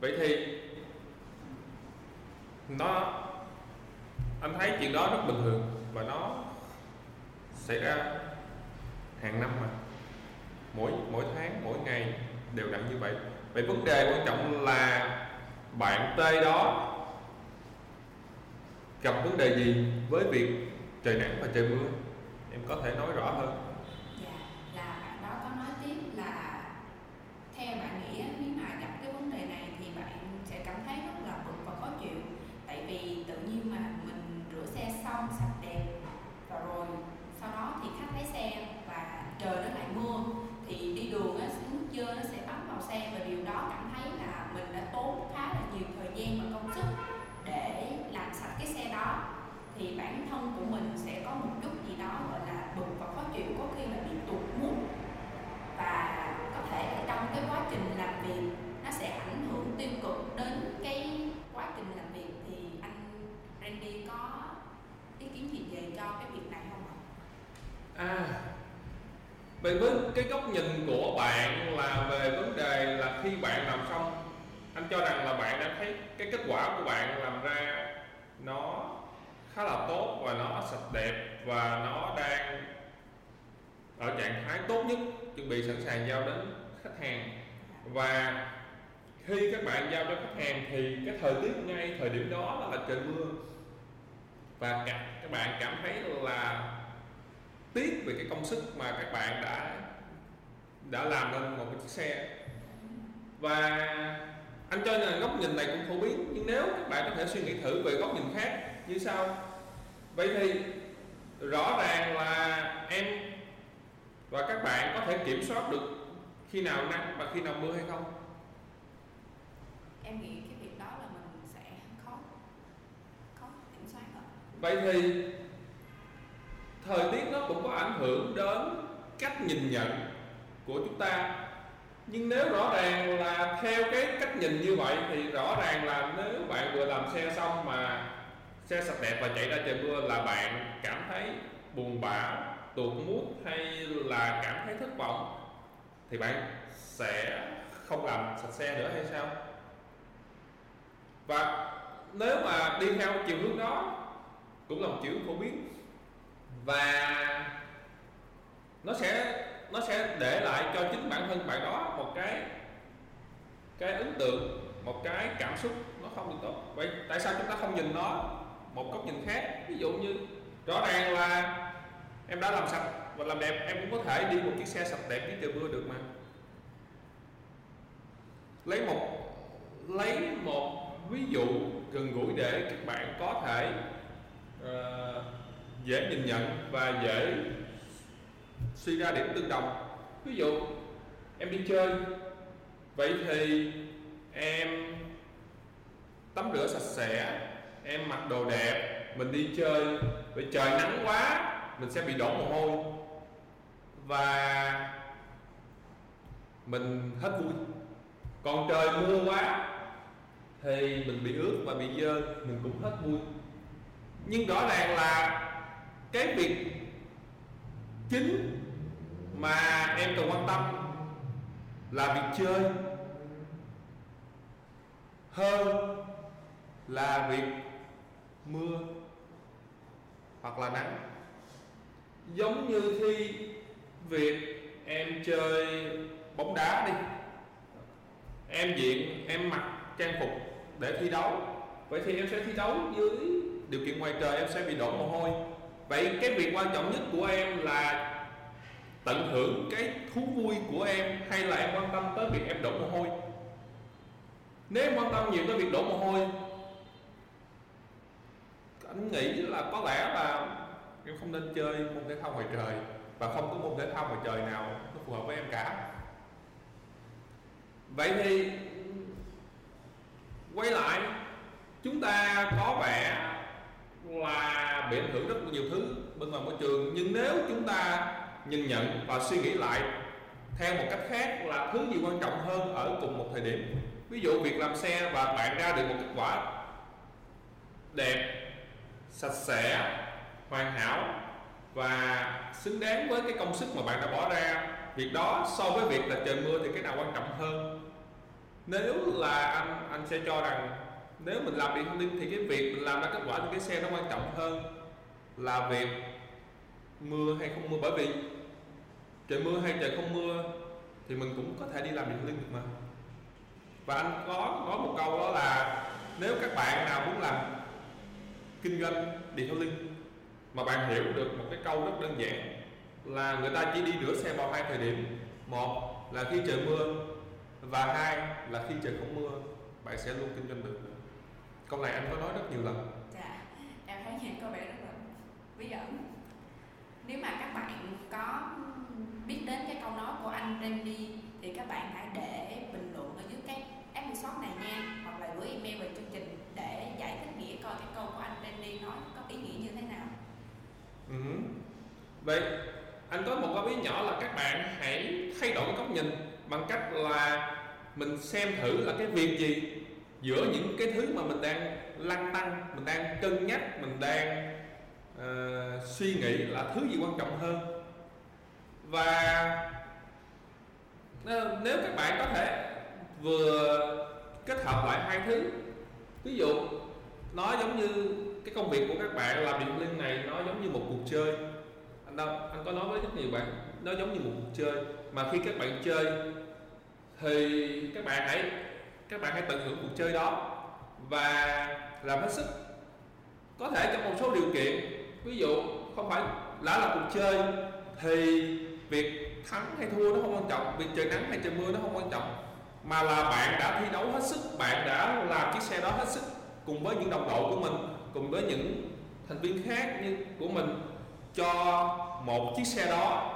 vậy thì nó, anh thấy chuyện đó rất bình thường và nó xảy ra hàng năm mà. Mỗi mỗi tháng, mỗi ngày đều đặn như vậy. Vậy vấn đề quan trọng là bạn T đó gặp vấn đề gì với việc trời nắng và trời mưa? Em có thể nói rõ hơn Dạ, là bạn đó có nói tiếp là theo bạn nghĩ á, nếu mà gặp cái vấn đề này thì bạn sẽ cảm thấy rất là bực và khó chịu tại vì tự nhiên mà mình rửa xe xong sạch đẹp và rồi sau đó thì khách lấy xe và trời nó lại mưa thì đi đường á nước dơ nó sẽ bám vào xe và điều đó cảm thấy là mình đã tốn khá là nhiều thời gian và công sức để làm sạch cái xe đó thì bản thân của mình sẽ có một chút gì đó gọi là bực và khó chịu có khi là bị tụt mút và có thể là trong cái quá trình làm việc nó sẽ ảnh hưởng tiêu cực đến cái quá trình làm việc thì anh Randy có ý kiến gì về cho cái việc này không ạ? à với cái góc nhìn của bạn là về vấn đề là khi bạn làm xong, anh cho rằng là bạn đã thấy cái kết quả của bạn làm ra nó khá là tốt và nó sạch đẹp và nó đang ở trạng thái tốt nhất, chuẩn bị sẵn sàng giao đến khách hàng. Và khi các bạn giao cho khách hàng thì cái thời tiết ngay thời điểm đó là trời mưa. Và các bạn cảm thấy là tiếc về cái công sức mà các bạn đã đã làm nên một cái chiếc xe. Và anh cho là góc nhìn này cũng phổ biến nhưng nếu các bạn có thể suy nghĩ thử về góc nhìn khác như sau. Vậy thì rõ ràng là em và các bạn có thể kiểm soát được khi nào nắng và khi nào mưa hay không. Em nghĩ cái việc đó là mình sẽ khó khó kiểm soát ạ. vậy thì thời tiết nó cũng có ảnh hưởng đến cách nhìn nhận của chúng ta. Nhưng nếu rõ ràng là theo cái cách nhìn như vậy thì rõ ràng là nếu bạn vừa làm xe xong mà xe sạch đẹp và chạy ra trời mưa là bạn cảm thấy buồn bã, tuột mút hay là cảm thấy thất vọng, thì bạn sẽ không làm sạch xe nữa hay sao? Và nếu mà đi theo chiều hướng đó, cũng là một chiều phổ biến và nó sẽ nó sẽ để lại cho chính bản thân bạn đó một cái cái ấn tượng một cái cảm xúc nó không được tốt. Vậy tại sao chúng ta không nhìn nó một góc nhìn khác? Ví dụ như rõ ràng là em đã làm sạch và làm đẹp em cũng có thể đi một chiếc xe sạch đẹp dưới trời mưa được mà. Lấy một lấy một ví dụ gần gũi để các bạn có thể uh, dễ nhìn nhận và dễ suy ra điểm tương đồng. Ví dụ, em đi chơi, vậy thì em tắm rửa sạch sẽ, em mặc đồ đẹp, mình đi chơi, vậy trời nắng quá, mình sẽ bị đổ mồ hôi và mình hết vui. Còn trời mưa quá thì mình bị ướt và bị dơ, mình cũng hết vui. Nhưng rõ ràng là cái việc chính mà em cần quan tâm là việc chơi hơn là việc mưa hoặc là nắng. Giống như khi việc em chơi bóng đá đi, em diện, em mặc trang phục để thi đấu. Vậy thì em sẽ thi đấu dưới điều kiện ngoài trời, em sẽ bị đổ mồ hôi vậy cái việc quan trọng nhất của em là tận hưởng cái thú vui của em hay là em quan tâm tới việc em đổ mồ hôi? Nếu em quan tâm nhiều tới việc đổ mồ hôi, anh nghĩ là có lẽ là em không nên chơi môn thể thao ngoài trời và không có môn thể thao ngoài trời nào nó phù hợp với em cả. Vậy thì quay lại, chúng ta có vẻ là bị ảnh hưởng rất nhiều thứ bên ngoài môi trường. Nhưng nếu chúng ta nhìn nhận và suy nghĩ lại theo một cách khác là thứ gì quan trọng hơn ở cùng một thời điểm. Ví dụ việc làm xe và bạn ra được một kết quả đẹp, sạch sẽ, hoàn hảo và xứng đáng với cái công sức mà bạn đã bỏ ra. Việc đó so với việc là trời mưa thì cái nào quan trọng hơn? Nếu là anh anh sẽ cho rằng nếu mình làm điện thông tin thì cái việc mình làm ra kết quả thì cái xe nó quan trọng hơn là việc mưa hay không mưa? Bởi vì trời mưa hay trời không mưa thì mình cũng có thể đi làm điện linh được mà. Và anh có nói một câu đó là nếu các bạn nào muốn làm kinh doanh điện thoại linh mà bạn hiểu được một cái câu rất đơn giản là người ta chỉ đi rửa xe vào hai thời điểm. Một là khi trời mưa và hai là khi trời không mưa, bạn sẽ luôn kinh doanh được. Câu này anh có nói rất nhiều lần. Dạ em thấy những câu này rất bí ẩn nếu mà các bạn có biết đến cái câu nói của anh Randy, thì các bạn hãy để bình luận ở dưới cái episode này nha, hoặc là gửi email về chương trình để giải thích nghĩa coi cái câu của anh Randy nói có ý nghĩa như thế nào ừ. vậy, anh có một góp ý nhỏ là các bạn hãy thay đổi góc nhìn bằng cách là mình xem thử là cái việc gì giữa những cái thứ mà mình đang lăn tăng mình đang cân nhắc, mình đang uh, suy nghĩ là thứ gì quan trọng hơn? Và nếu các bạn có thể vừa kết hợp lại hai thứ ví dụ nó giống như cái công việc của các bạn làm điện liên này nó giống như một cuộc chơi. Anh đâu anh có nói với rất nhiều bạn nó giống như một cuộc chơi. Mà khi các bạn chơi thì các bạn hãy các bạn hãy tận hưởng cuộc chơi đó và làm hết sức có thể trong một số điều kiện ví dụ, không phải lá là cuộc chơi, thì việc thắng hay thua nó không quan trọng, việc trời nắng hay trời mưa nó không quan trọng. Mà là bạn đã thi đấu hết sức, bạn đã làm chiếc xe đó hết sức cùng với những đồng đội của mình, cùng với những thành viên khác như của mình, cho một chiếc xe đó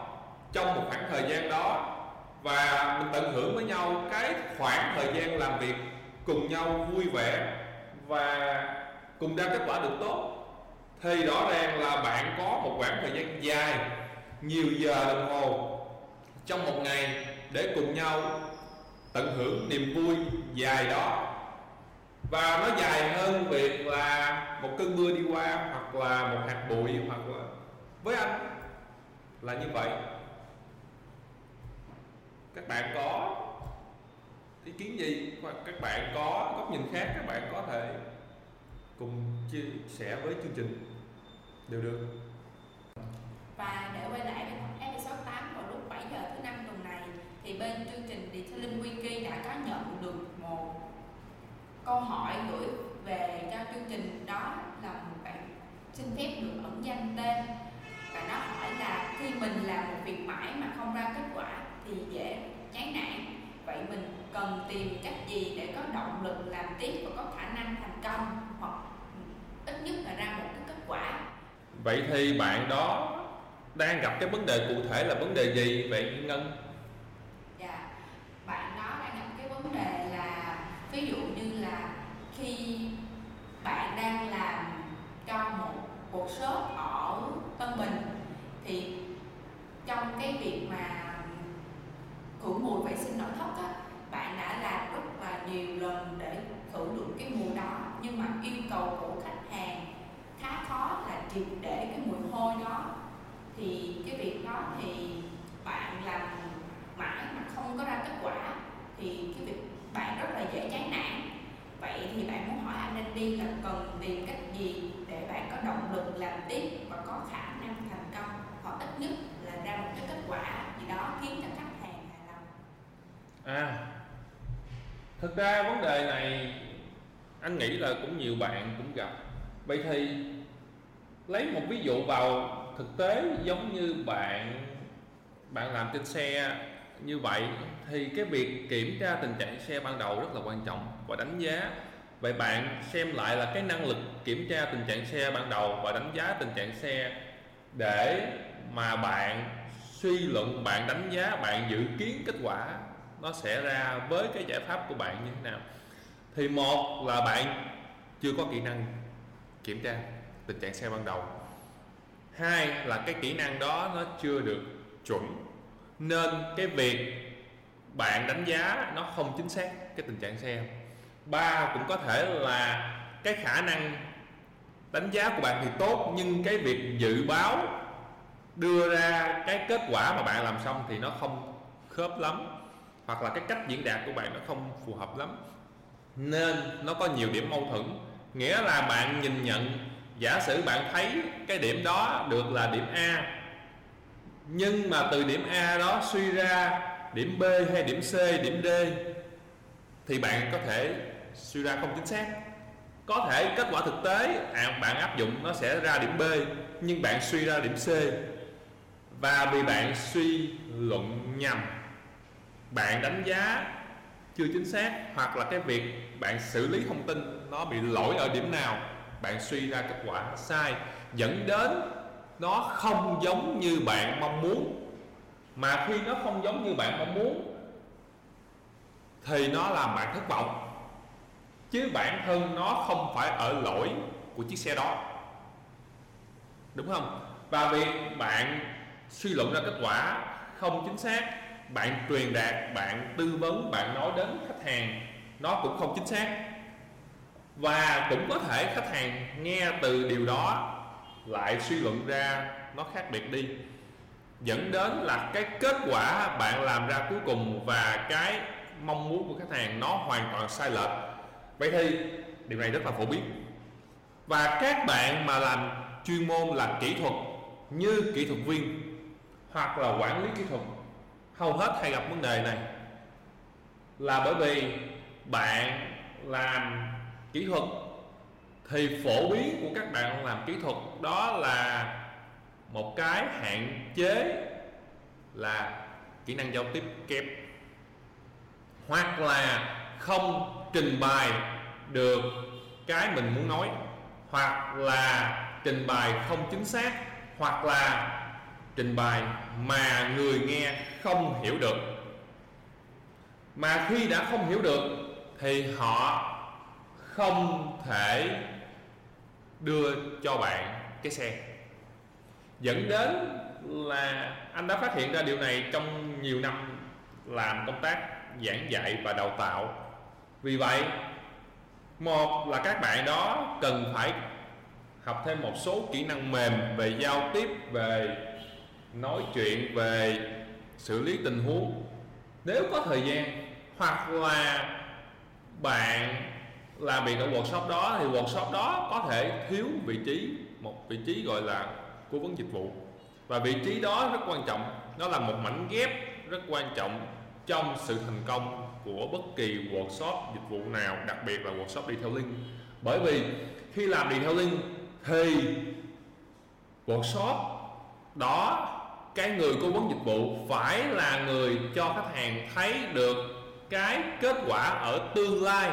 trong một khoảng thời gian đó. Và mình tận hưởng với nhau cái khoảng thời gian làm việc cùng nhau vui vẻ và cùng ra kết quả được tốt thì rõ ràng là bạn có một khoảng thời gian dài, nhiều giờ đồng hồ trong một ngày để cùng nhau tận hưởng niềm vui dài đó. Và nó dài hơn việc là một cơn mưa đi qua hoặc là một hạt bụi hoặc là với anh là như vậy. Các bạn có ý kiến gì? Hoặc các bạn có góc nhìn khác, các bạn có thể cùng chia sẻ với chương trình. Đều được. Và để quay lại với episode 8 vào lúc 7 giờ thứ năm tuần này, thì bên chương trình Detailing Wiki đã có nhận được một câu hỏi gửi về cho chương trình. Đó là một bạn xin phép được ẩn danh tên. Và nó hỏi là khi mình làm một việc mãi mà không ra kết quả thì dễ chán nản vậy mình cần tìm cách gì để có động lực làm tiếp và có khả năng thành công hoặc ít nhất là ra một cái kết quả? Vậy thì bạn đó đang gặp cái vấn đề cụ thể là vấn đề gì vậy ngân? Dạ bạn đó đang gặp cái vấn đề là ví dụ như là khi bạn đang làm cho một cuộc shop ở tân bình thì trong cái việc mà khử mùi vệ sinh nội thất á, bạn đã làm rất là nhiều lần để khử được cái mùi đó. Nhưng mà yêu cầu của khách hàng khá khó là triệt để cái mùi hôi đó. Thì cái việc đó thì bạn làm mãi mà không có ra kết quả thì cái việc bạn rất là dễ chán nản. Vậy thì bạn muốn hỏi anh Andy là cần tìm cách gì để bạn có động lực làm tiếp và có khả năng thành công hoặc ít nhất là ra một cái kết quả gì đó khiến cho khách à thực ra vấn đề này anh nghĩ là cũng nhiều bạn cũng gặp. Vậy thì lấy một ví dụ vào thực tế giống như bạn bạn làm trên xe như vậy, thì cái việc kiểm tra tình trạng xe ban đầu rất là quan trọng và đánh giá. Vậy bạn xem lại là cái năng lực kiểm tra tình trạng xe ban đầu và đánh giá tình trạng xe để mà bạn suy luận, bạn đánh giá, bạn dự kiến kết quả nó sẽ ra với cái giải pháp của bạn như thế nào. Thì một là bạn chưa có kỹ năng kiểm tra tình trạng xe ban đầu. Hai là cái kỹ năng đó nó chưa được chuẩn. Nên cái việc bạn đánh giá nó không chính xác cái tình trạng xe. Ba cũng có thể là cái khả năng đánh giá của bạn thì tốt, nhưng cái việc dự báo đưa ra cái kết quả mà bạn làm xong thì nó không khớp lắm hoặc là cái cách diễn đạt của bạn nó không phù hợp lắm nên nó có nhiều điểm mâu thuẫn nghĩa là bạn nhìn nhận giả sử bạn thấy cái điểm đó được là điểm A nhưng mà từ điểm A đó suy ra điểm B hay điểm C, điểm D thì bạn có thể suy ra không chính xác. Có thể kết quả thực tế à, bạn áp dụng nó sẽ ra điểm B nhưng bạn suy ra điểm C và vì bạn suy luận nhầm bạn đánh giá chưa chính xác hoặc là cái việc bạn xử lý thông tin nó bị lỗi ở điểm nào, bạn suy ra kết quả sai, dẫn đến nó không giống như bạn mong muốn. Mà khi nó không giống như bạn mong muốn, thì nó làm bạn thất vọng. Chứ bản thân nó không phải ở lỗi của chiếc xe đó. Đúng không? Và việc bạn suy luận ra kết quả không chính xác bạn truyền đạt, bạn tư vấn, bạn nói đến khách hàng, nó cũng không chính xác. Và cũng có thể khách hàng nghe từ điều đó lại suy luận ra nó khác biệt đi. Dẫn đến là cái kết quả bạn làm ra cuối cùng và cái mong muốn của khách hàng nó hoàn toàn sai lệch. Vậy thì, điều này rất là phổ biến. Và các bạn mà làm chuyên môn là kỹ thuật như kỹ thuật viên hoặc là quản lý kỹ thuật hầu hết hay gặp vấn đề này là bởi vì bạn làm kỹ thuật thì phổ biến của các bạn làm kỹ thuật đó là một cái hạn chế là kỹ năng giao tiếp kém hoặc là không trình bày được cái mình muốn nói, hoặc là trình bày không chính xác, hoặc là trình bày mà người nghe không hiểu được. Mà khi đã không hiểu được thì họ không thể đưa cho bạn cái xe. Dẫn đến là anh đã phát hiện ra điều này trong nhiều năm làm công tác giảng dạy và đào tạo. Vì vậy, một là các bạn đó cần phải học thêm một số kỹ năng mềm về giao tiếp, về nói chuyện về xử lý tình huống. Nếu có thời gian hoặc là bạn làm việc ở workshop đó, thì workshop đó có thể thiếu vị trí, một vị trí gọi là cố vấn dịch vụ. Và vị trí đó rất quan trọng, nó là một mảnh ghép rất quan trọng trong sự thành công của bất kỳ workshop dịch vụ nào, đặc biệt là workshop detailing bởi vì khi làm detailing thì workshop đó cái người cố vấn dịch vụ phải là người cho khách hàng thấy được cái kết quả ở tương lai.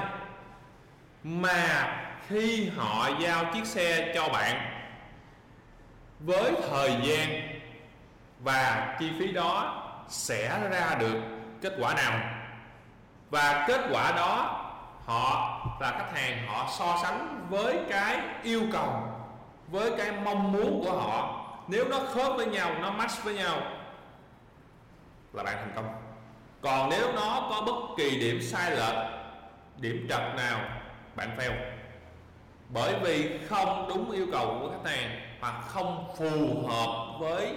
Mà khi họ giao chiếc xe cho bạn, với thời gian và chi phí đó sẽ ra được kết quả nào? Và kết quả đó, họ là khách hàng họ so sánh với cái yêu cầu, với cái mong muốn của họ nếu nó khớp với nhau, nó match với nhau, là bạn thành công. Còn nếu nó có bất kỳ điểm sai lệch, điểm trật nào, bạn fail. Bởi vì không đúng yêu cầu của khách hàng hoặc không phù hợp với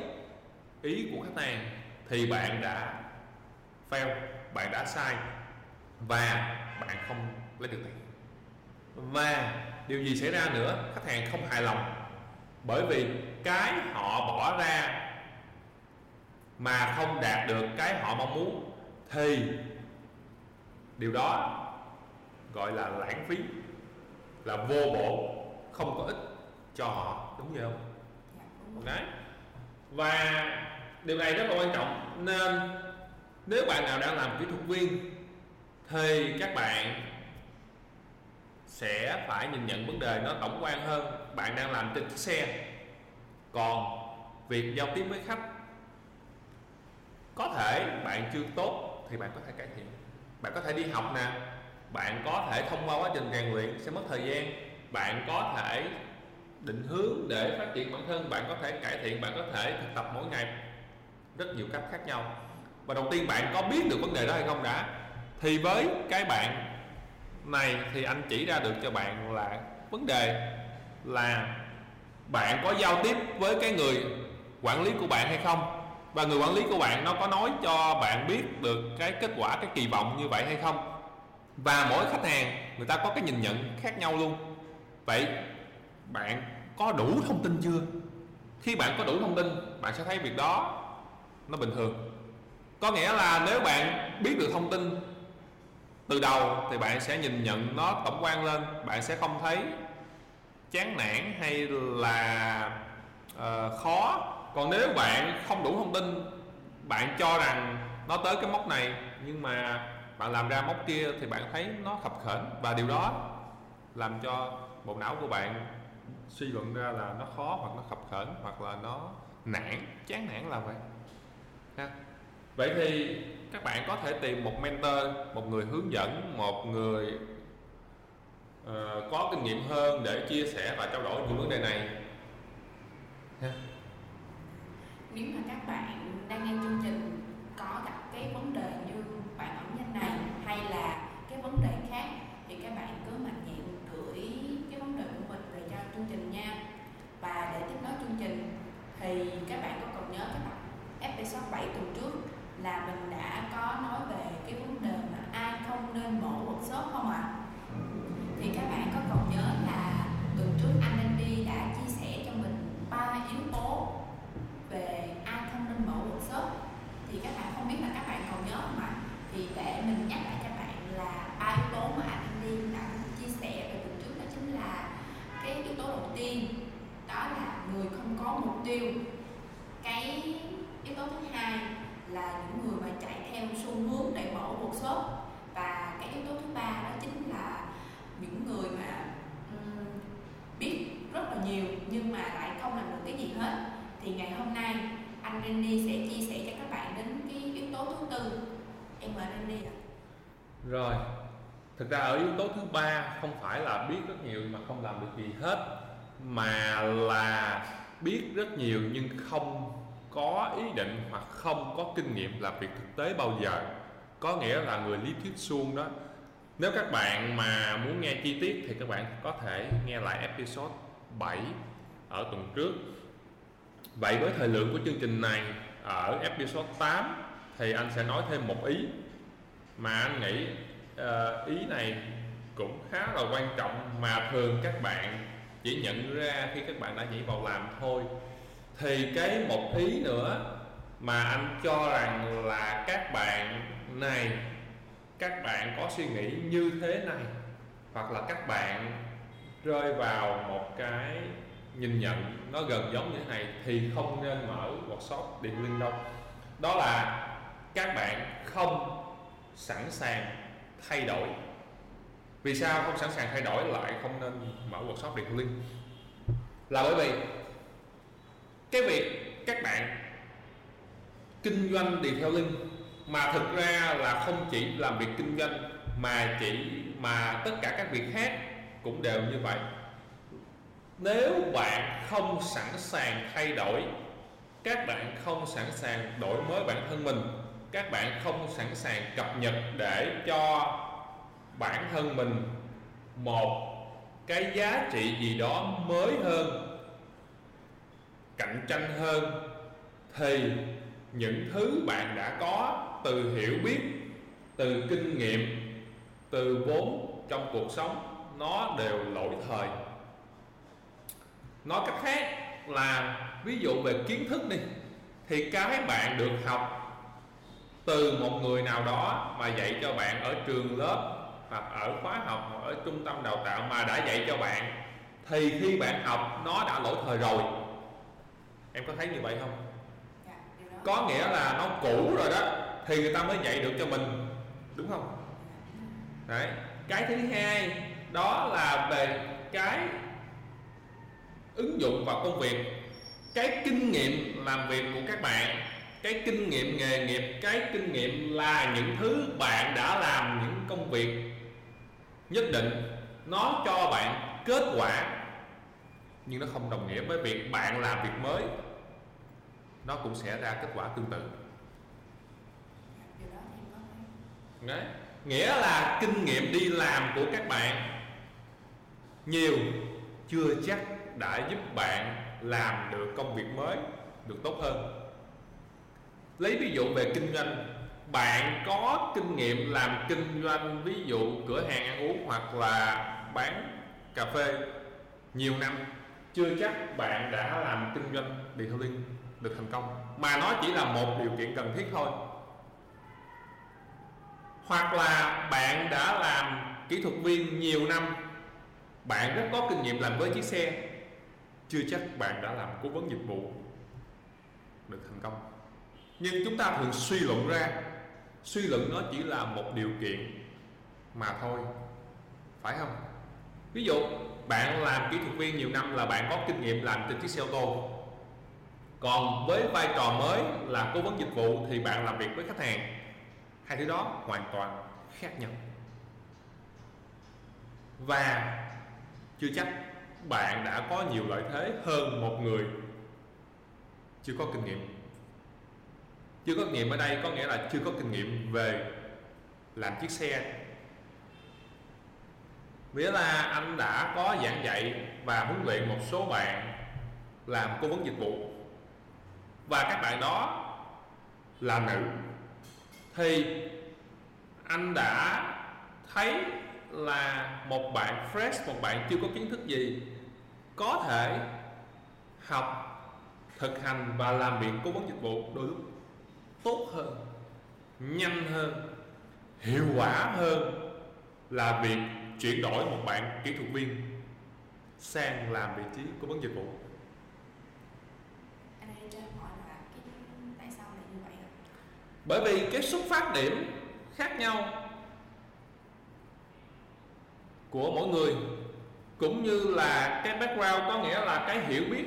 ý của khách hàng thì bạn đã fail, bạn đã sai và bạn không lấy được tiền. Và điều gì xảy ra nữa? Khách hàng không hài lòng bởi vì cái họ bỏ ra mà không đạt được cái họ mong muốn, thì điều đó gọi là lãng phí, là vô bổ, không có ích cho họ. Đúng vậy không? Đấy. Và điều này rất là quan trọng. Nên nếu bạn nào đang làm kỹ thuật viên, thì các bạn sẽ phải nhìn nhận vấn đề nó tổng quan hơn bạn đang làm trên chiếc xe. Còn việc giao tiếp với khách, có thể bạn chưa tốt thì bạn có thể cải thiện. Bạn có thể đi học nè, bạn có thể thông qua quá trình rèn luyện sẽ mất thời gian. Bạn có thể định hướng để phát triển bản thân, bạn có thể cải thiện, bạn có thể thực tập mỗi ngày. Rất nhiều cách khác nhau. Và đầu tiên bạn có biết được vấn đề đó hay không đã, thì với cái bạn này thì anh chỉ ra được cho bạn là vấn đề là bạn có giao tiếp với cái người quản lý của bạn hay không? Và người quản lý của bạn nó có nói cho bạn biết được cái kết quả, cái kỳ vọng như vậy hay không? Và mỗi khách hàng, người ta có cái nhìn nhận khác nhau luôn. Vậy bạn có đủ thông tin chưa? Khi bạn có đủ thông tin, bạn sẽ thấy việc đó nó bình thường. Có nghĩa là nếu bạn biết được thông tin từ đầu thì bạn sẽ nhìn nhận nó tổng quan lên, bạn sẽ không thấy chán nản hay là uh, khó? Còn nếu bạn không đủ thông tin bạn cho rằng nó tới cái mốc này nhưng mà bạn làm ra mốc kia thì bạn thấy nó khập khểnh. Và điều đó làm cho bộ não của bạn suy luận ra là nó khó hoặc nó khập khểnh hoặc là nó nản. Chán nản là vậy. Ha. vậy thì các bạn có thể tìm một mentor một người hướng dẫn một người uh, có kinh nghiệm hơn để chia sẻ và trao đổi những vấn đề này ha. nếu mà các bạn đang nghe chương trình có gặp cái vấn đề như bạn ẩn danh này hay là cái vấn đề khác thì các bạn cứ mạnh dạn gửi cái vấn đề của mình về cho chương trình nha và để tiếp nối chương trình thì các bạn có còn nhớ cái tập episode 7 tuần trước là mình đã nhớ là tuần trước anh Andy đã chia sẻ cho mình ba yếu tố về ai không nên mở workshop thì các bạn không biết là các bạn còn nhớ không ạ? Thì để mình nhắc lại cho bạn là ba yếu tố mà anh Andy đã chia sẻ về tuần trước đó chính là cái yếu tố đầu tiên đó là người không có mục tiêu cái yếu tố thứ hai là những người mà chạy theo xu hướng để mở workshop và cái yếu tố thứ ba đó chính là những người mà um, biết rất là nhiều nhưng mà lại không làm được cái gì hết thì ngày hôm nay anh Randy sẽ chia sẻ cho các bạn đến cái yếu tố thứ tư em đi ạ rồi, thực ra ở yếu tố thứ ba không phải là biết rất nhiều mà không làm được gì hết, mà là biết rất nhiều nhưng không có ý định hoặc không có kinh nghiệm làm việc thực tế bao giờ. Có nghĩa là người lý thuyết suông đó, nếu các bạn mà muốn nghe chi tiết thì các bạn có thể nghe lại episode 7 ở tuần trước. Vậy với thời lượng của chương trình này, ở episode 8 thì anh sẽ nói thêm một ý mà anh nghĩ uh, ý này cũng khá là quan trọng mà thường các bạn chỉ nhận ra khi các bạn đã nhảy vào làm thôi. Thì cái một ý nữa mà anh cho rằng là các bạn này các bạn có suy nghĩ như thế này hoặc là các bạn rơi vào một cái nhìn nhận nó gần giống như thế này thì không nên mở workshop điện liên đâu. Đó là các bạn không sẵn sàng thay đổi vì sao không sẵn sàng thay đổi lại không nên mở workshop điện linh? là bởi vì cái việc các bạn kinh doanh điện theo linh mà thực ra là không chỉ làm việc kinh doanh mà chỉ, mà tất cả các việc khác cũng đều như vậy nếu bạn không sẵn sàng thay đổi, các bạn không sẵn sàng đổi mới bản thân mình các bạn không sẵn sàng cập nhật để cho bản thân mình một cái giá trị gì đó mới hơn, cạnh tranh hơn, thì những thứ bạn đã có từ hiểu biết, từ kinh nghiệm, từ vốn trong cuộc sống, nó đều lỗi thời. Nói cách khác là, ví dụ về kiến thức đi, thì cái bạn được học từ một người nào đó mà dạy cho bạn ở trường lớp hoặc ở khóa học hoặc ở trung tâm đào tạo mà đã dạy cho bạn thì khi bạn học nó đã lỗi thời rồi. Em có thấy như vậy không? Dạ, có nghĩa là nó cũ rồi đó thì người ta mới dạy được cho mình đúng không? Đấy. Cái thứ hai đó là về cái ứng dụng vào công việc cái kinh nghiệm làm việc của các bạn cái kinh nghiệm nghề nghiệp, cái kinh nghiệm là những thứ bạn đã làm những công việc nhất định, nó cho bạn kết quả, nhưng nó không đồng nghĩa với việc bạn làm việc mới. Nó cũng sẽ ra kết quả tương tự. Đấy. nghĩa là kinh nghiệm đi làm của các bạn nhiều, chưa chắc đã giúp bạn làm được công việc mới, được tốt hơn lấy ví dụ về kinh doanh. Bạn có kinh nghiệm làm kinh doanh ví dụ cửa hàng ăn uống hoặc là bán cà phê nhiều năm. Chưa chắc bạn đã làm kinh doanh detailing được thành công. Mà nó chỉ là một điều kiện cần thiết thôi. Hoặc là bạn đã làm kỹ thuật viên nhiều năm. Bạn rất có kinh nghiệm làm với chiếc xe. Chưa chắc bạn đã làm cố vấn dịch vụ, được thành công nhưng chúng ta thường suy luận ra, suy luận nó chỉ là một điều kiện mà thôi, phải không? Ví dụ, bạn làm kỹ thuật viên nhiều năm là bạn có kinh nghiệm làm trên chiếc xe ô tô. Còn với vai trò mới là cố vấn dịch vụ thì bạn làm việc với khách hàng. Hai thứ đó hoàn toàn khác nhau. Và chưa chắc bạn đã có nhiều lợi thế hơn một người chưa có kinh nghiệm chưa có kinh nghiệm ở đây có nghĩa là chưa có kinh nghiệm về làm chiếc xe. Nghĩa là anh đã có giảng dạy và huấn luyện một số bạn làm cố vấn dịch vụ. Và các bạn đó là nữ. Thì anh đã thấy là một bạn fresh, một bạn chưa có kiến thức gì có thể học thực hành và làm việc cố vấn dịch vụ đôi lúc tốt hơn nhanh hơn hiệu quả hơn là việc chuyển đổi một bạn kỹ thuật viên sang làm vị trí cố vấn dịch vụ. Anh ấy cho em hỏi là cái tại sao lại như vậy ạ? Bởi vì cái xuất phát điểm khác nhau của mỗi người cũng như là cái background có nghĩa là cái hiểu biết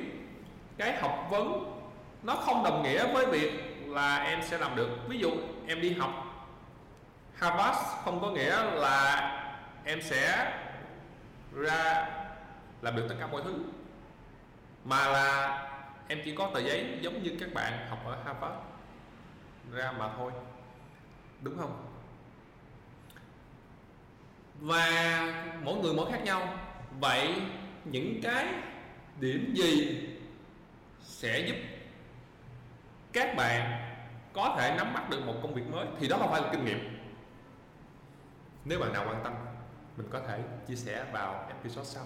cái học vấn nó không đồng nghĩa với việc là em sẽ làm được. Ví dụ, em đi học. Harvard không có nghĩa là em sẽ ra làm được tất cả mọi thứ, mà là em chỉ có tờ giấy giống như các bạn học ở Harvard ra mà thôi. Đúng không? Và mỗi người mỗi khác nhau. Vậy những cái điểm gì sẽ giúp các bạn có thể nắm bắt được một công việc mới thì đó không phải là kinh nghiệm. Nếu bạn nào quan tâm, mình có thể chia sẻ vào episode sau.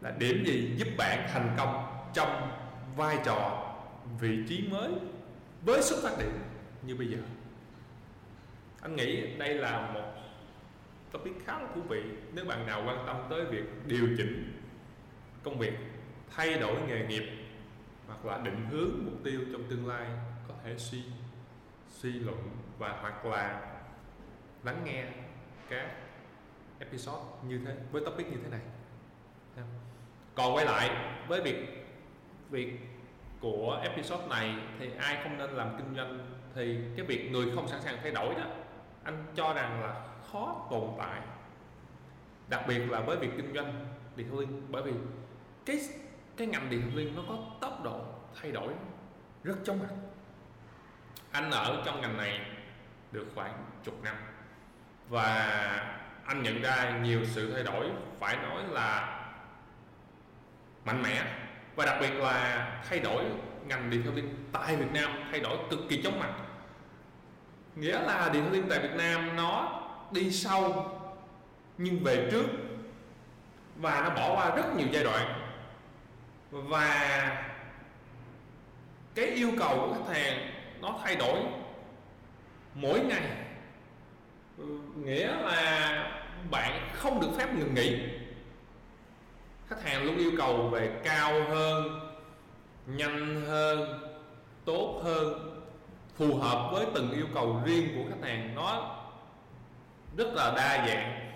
Là điểm gì giúp bạn thành công trong vai trò, vị trí mới với xuất phát điểm như bây giờ? Anh nghĩ đây là một topic khá là thú vị. Nếu bạn nào quan tâm tới việc điều chỉnh công việc, thay đổi nghề nghiệp hoặc là định hướng mục tiêu trong tương lai thể suy suy luận và hoặc là lắng nghe các episode như thế, với topic như thế này. Còn quay lại với việc việc của episode này thì ai không nên làm kinh doanh thì cái việc người không sẵn sàng thay đổi đó, anh cho rằng là khó tồn tại. Đặc biệt là với việc kinh doanh điện detailing bởi vì cái cái ngành điện detailing nó có tốc độ thay đổi rất chóng mặt anh ở trong ngành này được khoảng chục năm. Và anh nhận ra nhiều sự thay đổi, phải nói là mạnh mẽ. Và đặc biệt là thay đổi ngành điện thông tin tại Việt Nam, thay đổi cực kỳ chóng mặt. Nghĩa là điện thông tin tại Việt Nam nó đi sâu nhưng về trước, và nó bỏ qua rất nhiều giai đoạn. Và cái yêu cầu của khách hàng nó thay đổi mỗi ngày. Ừ, nghĩa là bạn không được phép ngừng nghỉ. Khách hàng luôn yêu cầu về cao hơn, nhanh hơn, tốt hơn, phù hợp với từng yêu cầu riêng của khách hàng. Nó rất là đa dạng.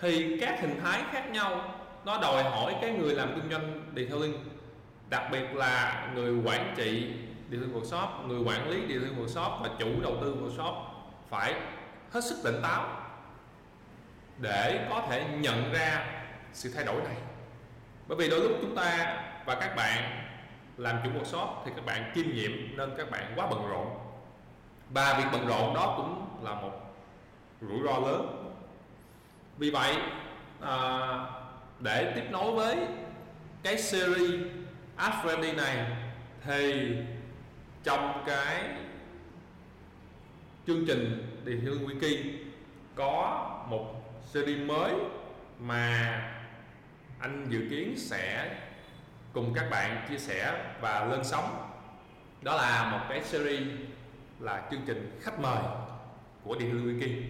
Thì các hình thái khác nhau. Nó đòi hỏi cái người làm kinh doanh detailing, đặc biệt là người quản trị detailing workshop người quản lý detailing workshop và chủ đầu tư workshop phải hết sức tỉnh táo để có thể nhận ra sự thay đổi này. Bởi vì đôi lúc chúng ta và các bạn làm chủ workshop thì các bạn kiêm nhiệm nên các bạn quá bận rộn. Và việc bận rộn đó cũng là một rủi ro lớn. Vì vậy à, để tiếp nối với cái series Ask Ready này thì trong cái chương trình Điều Hương Wiki, có một series mới mà anh dự kiến sẽ cùng các bạn chia sẻ và lên sóng. Đó là một cái series, là chương trình khách mời của Điện Hương Wiki.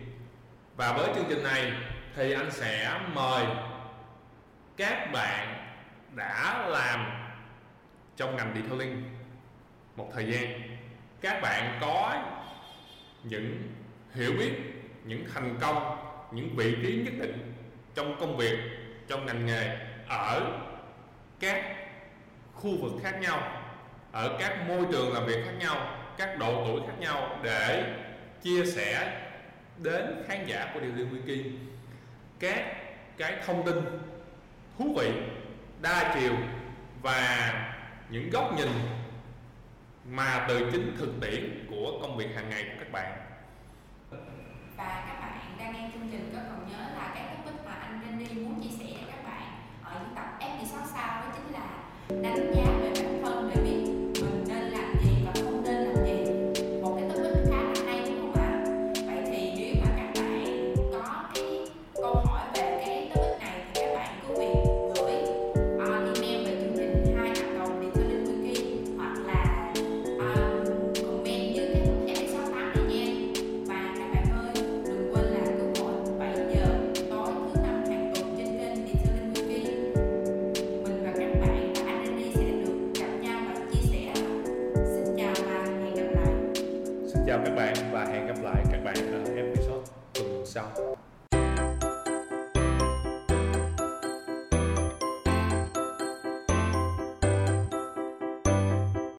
Và với chương trình này thì anh sẽ mời các bạn đã làm trong ngành detailing một thời gian, các bạn có những hiểu biết, những thành công, những vị trí nhất định trong công việc, trong ngành nghề ở các khu vực khác nhau, ở các môi trường làm việc khác nhau, các độ tuổi khác nhau để chia sẻ đến khán giả của điều liên wiki các cái thông tin thú vị, đa chiều và những góc nhìn mà từ chính thực tiễn của công việc hàng ngày của các bạn. Và các